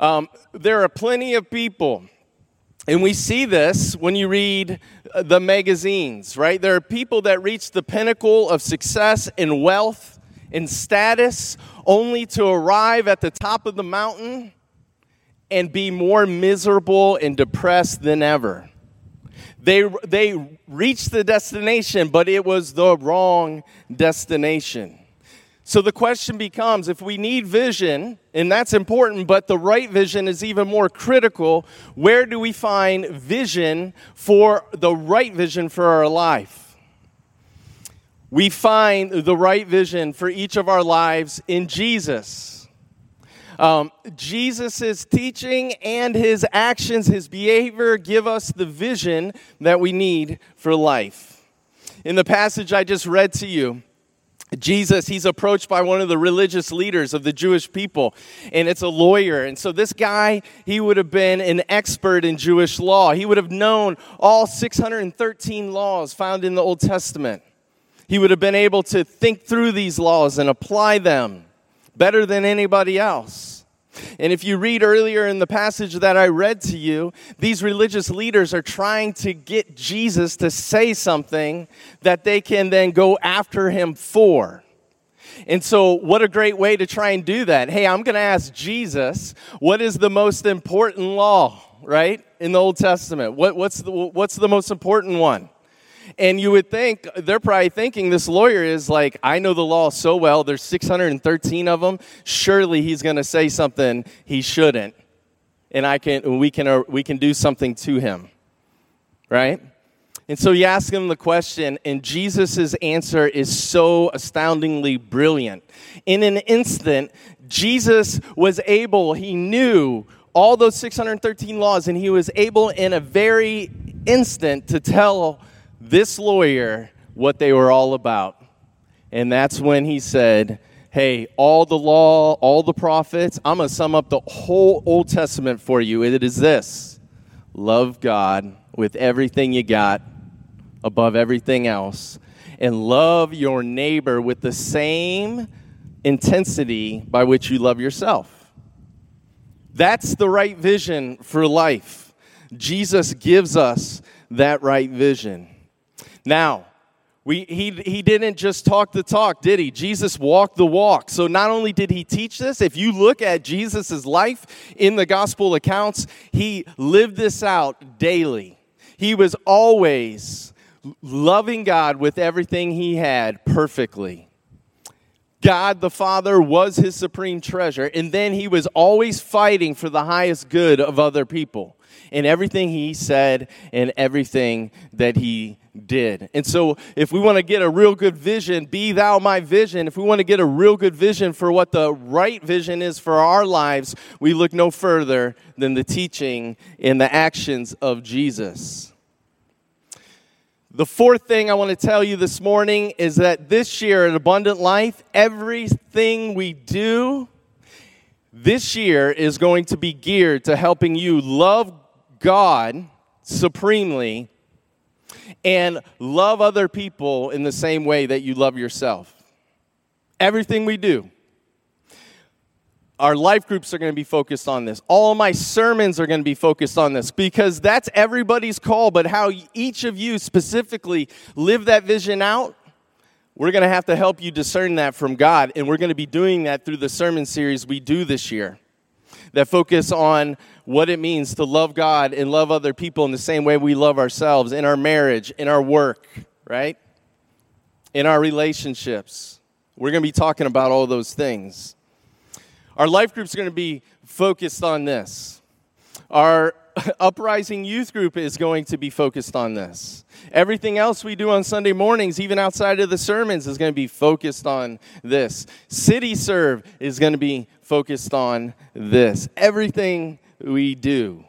Um, there are plenty of people, and we see this when you read uh, the magazines, right? There are people that reach the pinnacle of success and wealth and status only to arrive at the top of the mountain and be more miserable and depressed than ever. They, they reached the destination, but it was the wrong destination. So the question becomes if we need vision, and that's important, but the right vision is even more critical, where do we find vision for the right vision for our life? We find the right vision for each of our lives in Jesus. Um, Jesus' teaching and his actions, his behavior, give us the vision that we need for life. In the passage I just read to you, Jesus, he's approached by one of the religious leaders of the Jewish people, and it's a lawyer. And so, this guy, he would have been an expert in Jewish law. He would have known all 613 laws found in the Old Testament. He would have been able to think through these laws and apply them better than anybody else. And if you read earlier in the passage that I read to you, these religious leaders are trying to get Jesus to say something that they can then go after him for. And so, what a great way to try and do that. Hey, I'm going to ask Jesus, what is the most important law, right, in the Old Testament? What, what's, the, what's the most important one? And you would think, they're probably thinking this lawyer is like, I know the law so well. There's 613 of them. Surely he's going to say something he shouldn't. And I can, we, can, uh, we can do something to him. Right? And so you ask him the question, and Jesus' answer is so astoundingly brilliant. In an instant, Jesus was able, he knew all those 613 laws, and he was able in a very instant to tell this lawyer what they were all about. And that's when he said, Hey, all the law, all the prophets, I'm going to sum up the whole Old Testament for you. It is this love God with everything you got, above everything else, and love your neighbor with the same intensity by which you love yourself. That's the right vision for life. Jesus gives us that right vision. Now, we, he, he didn't just talk the talk, did he? Jesus walked the walk. So not only did he teach this, if you look at Jesus' life in the gospel accounts, he lived this out daily. He was always loving God with everything he had perfectly. God the Father was his supreme treasure, and then he was always fighting for the highest good of other people in everything he said and everything that he did. And so, if we want to get a real good vision, be thou my vision, if we want to get a real good vision for what the right vision is for our lives, we look no further than the teaching and the actions of Jesus. The fourth thing I want to tell you this morning is that this year at Abundant Life, everything we do this year is going to be geared to helping you love God supremely and love other people in the same way that you love yourself. Everything we do. Our life groups are going to be focused on this. All my sermons are going to be focused on this because that's everybody's call. But how each of you specifically live that vision out, we're going to have to help you discern that from God. And we're going to be doing that through the sermon series we do this year that focus on what it means to love God and love other people in the same way we love ourselves in our marriage, in our work, right? In our relationships. We're going to be talking about all those things. Our life groups going to be focused on this. Our uprising youth group is going to be focused on this. Everything else we do on Sunday mornings, even outside of the sermons, is going to be focused on this. City Serve is going to be focused on this. Everything we do.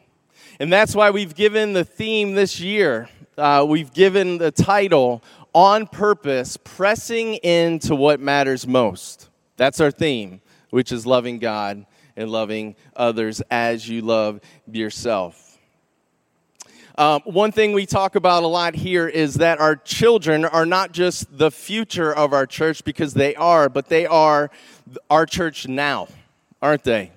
And that's why we've given the theme this year, uh, we've given the title, On Purpose Pressing Into What Matters Most. That's our theme, which is loving God and loving others as you love yourself. Um, one thing we talk about a lot here is that our children are not just the future of our church because they are, but they are our church now, aren't they?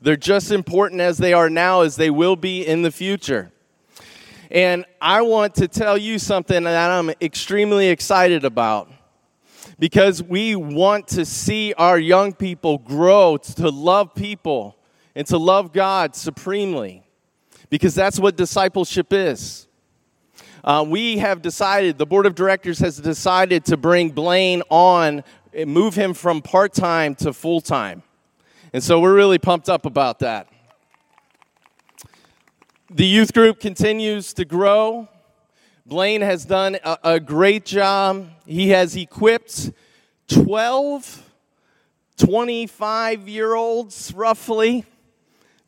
They're just important as they are now as they will be in the future. And I want to tell you something that I'm extremely excited about because we want to see our young people grow to love people and to love God supremely because that's what discipleship is. Uh, we have decided, the board of directors has decided to bring Blaine on, move him from part time to full time. And so we're really pumped up about that. The youth group continues to grow. Blaine has done a, a great job. He has equipped 12 25 year olds, roughly,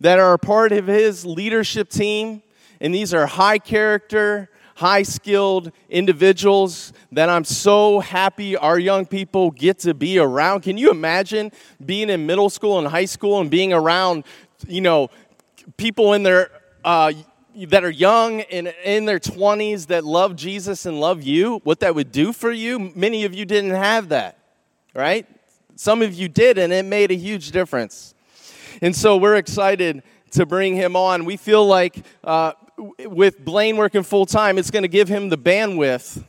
that are a part of his leadership team. And these are high character, high skilled individuals that I'm so happy our young people get to be around. Can you imagine being in middle school and high school and being around, you know, people in their uh, that are young and in their 20s that love Jesus and love you, what that would do for you? Many of you didn't have that, right? Some of you did, and it made a huge difference. And so we're excited to bring him on. We feel like uh, with Blaine working full time, it's going to give him the bandwidth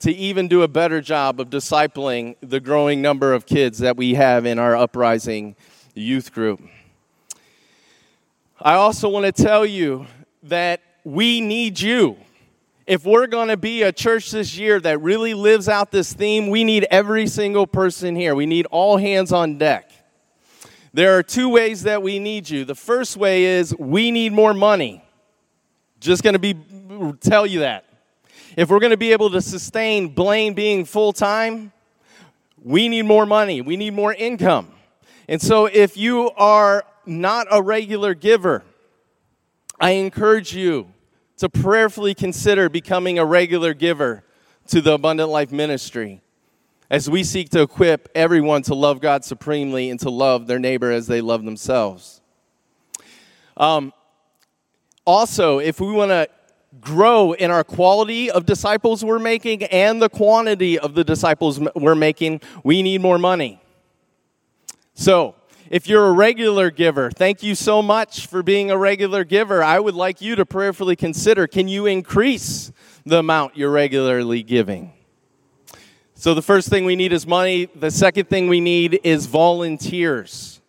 to even do a better job of discipling the growing number of kids that we have in our uprising youth group. I also want to tell you that we need you. If we're going to be a church this year that really lives out this theme, we need every single person here. We need all hands on deck. There are two ways that we need you. The first way is we need more money. Just going to be tell you that. If we're going to be able to sustain Blaine being full time, we need more money. We need more income. And so if you are not a regular giver, I encourage you to prayerfully consider becoming a regular giver to the Abundant Life Ministry as we seek to equip everyone to love God supremely and to love their neighbor as they love themselves. Um, also, if we want to grow in our quality of disciples we're making and the quantity of the disciples we're making, we need more money. So, if you're a regular giver, thank you so much for being a regular giver. I would like you to prayerfully consider can you increase the amount you're regularly giving? So, the first thing we need is money. The second thing we need is volunteers.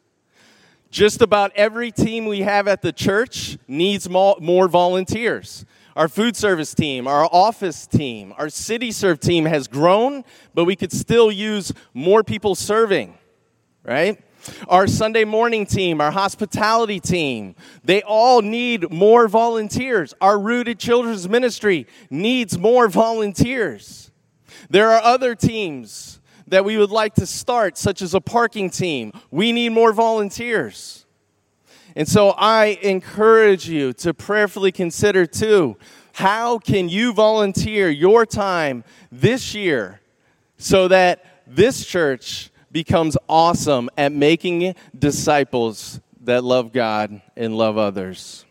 Just about every team we have at the church needs more volunteers. Our food service team, our office team, our city serve team has grown, but we could still use more people serving, right? Our Sunday morning team, our hospitality team, they all need more volunteers. Our Rooted Children's Ministry needs more volunteers. There are other teams that we would like to start, such as a parking team. We need more volunteers. And so I encourage you to prayerfully consider too how can you volunteer your time this year so that this church becomes awesome at making disciples that love God and love others?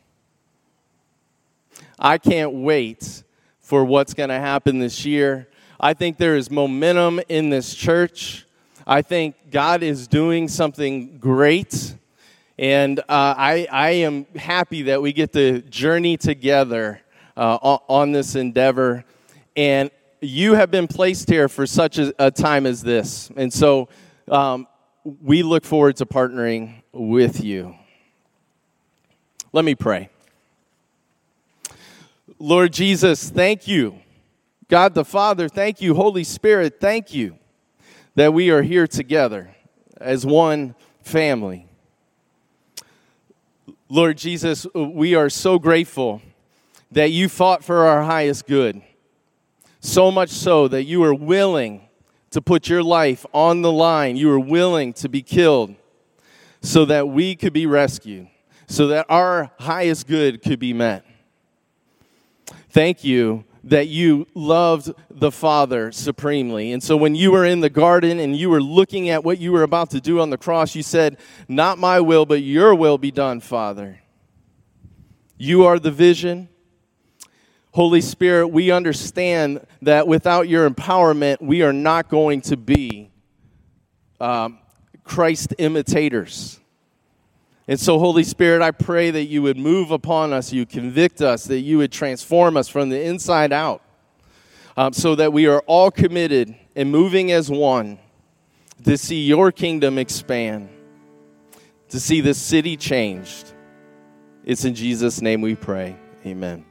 I can't wait for what's going to happen this year. I think there is momentum in this church. I think God is doing something great. And uh, I, I am happy that we get to journey together uh, on this endeavor. And you have been placed here for such a, a time as this. And so um, we look forward to partnering with you. Let me pray. Lord Jesus, thank you God the Father, thank you. Holy Spirit, thank you that we are here together as one family. Lord Jesus, we are so grateful that you fought for our highest good. So much so that you were willing to put your life on the line. You were willing to be killed so that we could be rescued, so that our highest good could be met. Thank you that you loved the Father supremely. And so when you were in the garden and you were looking at what you were about to do on the cross, you said, Not my will, but your will be done, Father. You are the vision. Holy Spirit, we understand that without your empowerment, we are not going to be um, Christ imitators. And so, Holy Spirit, I pray that you would move upon us, you convict us, that you would transform us from the inside out, um, so that we are all committed and moving as one to see your kingdom expand, to see this city changed. It's in Jesus' name we pray. Amen.